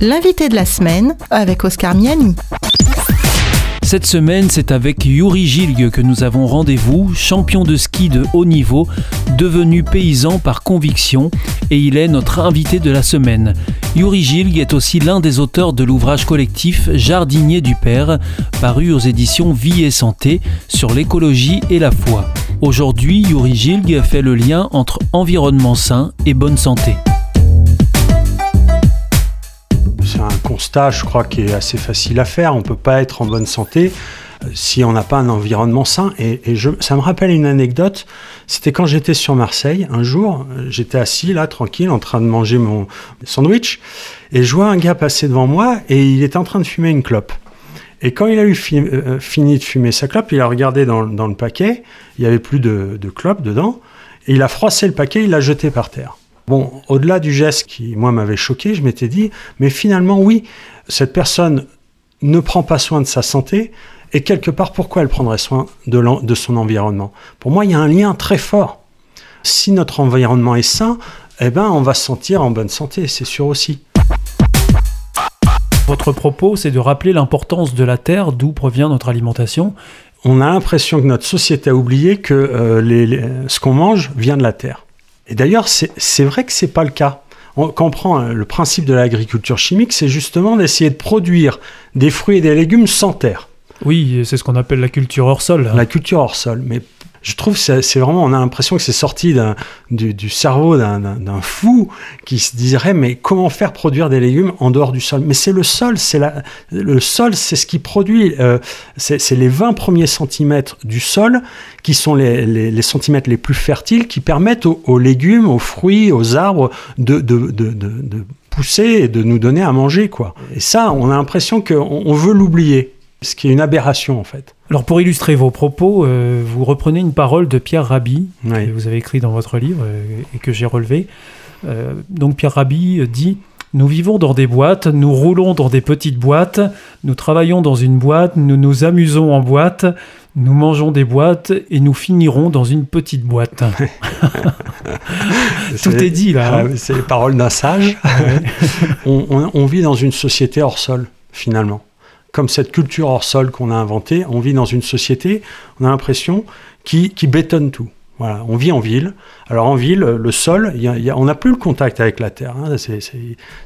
L'invité de la semaine avec Oscar Miani. Cette semaine, c'est avec Yuri Gilg que nous avons rendez-vous, champion de ski de haut niveau, devenu paysan par conviction, et il est notre invité de la semaine. Yuri Gilg est aussi l'un des auteurs de l'ouvrage collectif Jardinier du Père, paru aux éditions Vie et Santé sur l'écologie et la foi. Aujourd'hui, Yuri Gilg fait le lien entre environnement sain et bonne santé. Constat, je crois, qui est assez facile à faire. On ne peut pas être en bonne santé euh, si on n'a pas un environnement sain. Et, ça me rappelle une anecdote. C'était quand j'étais sur Marseille. Un jour, euh, j'étais assis là, tranquille, en train de manger mon sandwich. Et je vois un gars passer devant moi et il était en train de fumer une clope. Et quand il a eu euh, fini de fumer sa clope, il a regardé dans, le paquet. Il n'y avait plus de, de clope dedans. Et il a froissé le paquet, il l'a jeté par terre. Bon, au-delà du geste qui, moi, m'avait choqué, je m'étais dit, mais finalement, oui, cette personne ne prend pas soin de sa santé, et quelque part, pourquoi elle prendrait soin de, de son environnement? Pour moi, il y a un lien très fort. Si notre environnement est sain, eh ben, on va se sentir en bonne santé, c'est sûr aussi. Votre propos, c'est de rappeler l'importance de la terre, d'où provient notre alimentation. On a l'impression que notre société a oublié que euh, ce qu'on mange vient de la terre. Et d'ailleurs, c'est vrai que ce n'est pas le cas. On comprend hein, le principe de l'agriculture chimique, c'est justement d'essayer de produire des fruits et des légumes sans terre. Oui, c'est ce qu'on appelle la culture hors sol. La culture hors sol. Mais je trouve que c'est vraiment, on a l'impression que c'est sorti du, cerveau d'un fou qui se dirait mais comment faire produire des légumes en dehors du sol? Mais c'est le sol, c'est le sol, c'est ce qui produit, euh, c'est les 20 premiers centimètres du sol qui sont les, centimètres les plus fertiles qui permettent aux, légumes, aux fruits, aux arbres de, pousser et de nous donner à manger quoi. Et ça, on a l'impression qu'on veut l'oublier ce qui est une aberration en fait. Alors pour illustrer vos propos, euh, vous reprenez une parole de Pierre Rabhi, que vous avez écrit dans votre livre euh, et que j'ai relevé. Euh, donc Pierre Rabhi dit Nous vivons dans des boîtes, nous roulons dans des petites boîtes, nous travaillons dans une boîte, nous nous amusons en boîte, nous mangeons des boîtes et nous finirons dans une petite boîte. Tout est, dit là. Hein. Ah, c'est les paroles d'un sage. on vit dans une société hors sol, finalement comme cette culture hors sol qu'on a inventée, on vit dans une société, on a l'impression, qui, qui bétonne tout. Voilà, on vit en ville. Alors en ville, le sol, on n'a plus le contact avec la terre. Hein.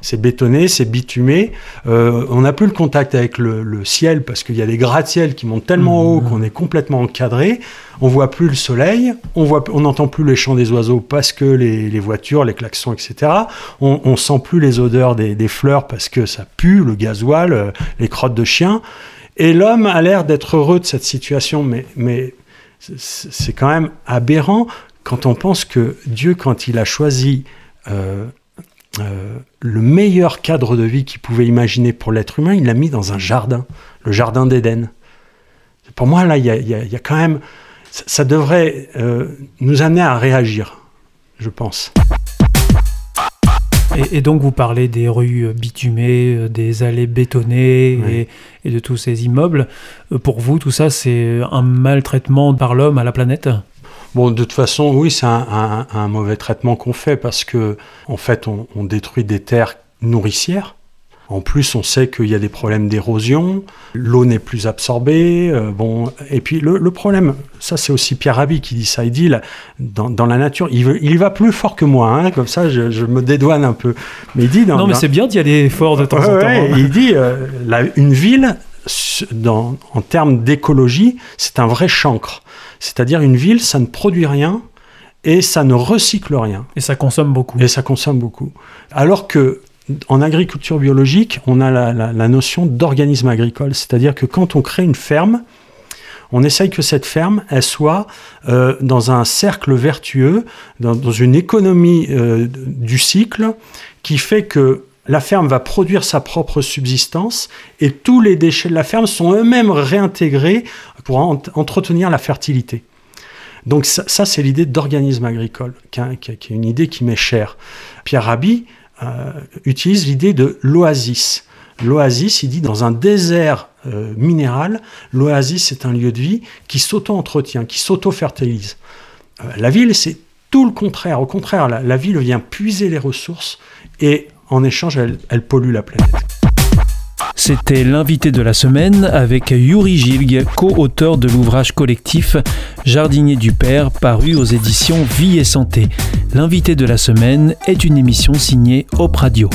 C'est bétonné, c'est bitumé. Euh, on n'a plus le contact avec le, ciel parce qu'il y a des gratte-ciels qui montent tellement haut mmh. qu'on est complètement encadré. On voit plus le soleil, on voit, on n'entend plus les chants des oiseaux parce que les, voitures, les klaxons, etc. On, on sent plus les odeurs des, des, fleurs parce que ça pue, le gasoil, euh, les crottes de chiens. Et l'homme a l'air d'être heureux de cette situation, mais, mais c'est quand même aberrant quand on pense que Dieu, quand il a choisi euh, euh, le meilleur cadre de vie qu'il pouvait imaginer pour l'être humain, il l'a mis dans un jardin, le jardin d'Éden. Pour moi, là, il y, a, quand même... Ça, devrait euh, nous amener à réagir, je pense. Et, donc vous parlez des rues bitumées, des allées bétonnées et, de tous ces immeubles. Euh, pour vous, tout ça, c'est un maltraitement par l'homme à la planète? Bon, de toute façon, oui, c'est un, mauvais traitement qu'on fait parce que, en fait, on détruit des terres nourricières en plus, on sait qu'il y a des problèmes d'érosion, l'eau n'est plus absorbée. Euh, bon, et puis le, problème, ça c'est aussi Pierre Rabhi qui dit ça, il dit dans, la nature, il, il, va plus fort que moi, hein, comme ça je, me dédouane un peu. Mais il dit non, mais c'est bien d'y aller fort de temps en temps. Hein. il dit euh, une ville, en termes d'écologie, c'est un vrai chancre. C'est-à-dire une ville, ça ne produit rien, et ça ne recycle rien. Et ça consomme beaucoup. Et ça consomme beaucoup. Alors que en agriculture biologique, on a la, notion d'organisme agricole, c'est-à-dire que quand on crée une ferme, on essaye que cette ferme, soit euh, dans un cercle vertueux, dans, une économie euh, du cycle, qui fait que la ferme va produire sa propre subsistance et tous les déchets de la ferme sont eux-mêmes réintégrés pour entretenir la fertilité. Donc ça, c'est l'idée d'organisme agricole, qui, est une idée qui m'est chère. Pierre Rabhi, utilise l'idée de l'oasis. L'oasis, il dit, dans un désert euh, minéral, l'oasis est un lieu de vie qui s'auto-entretient, qui s'auto-fertilise. Euh, la ville, c'est tout le contraire. Au contraire, la, ville vient puiser les ressources et en échange, elle pollue la planète. C'était l'invité de la semaine avec Yuri Gilg, co-auteur de l'ouvrage collectif Jardinier du Père, paru aux éditions Vie et Santé. L'invité de la semaine est une émission signée Op Radio.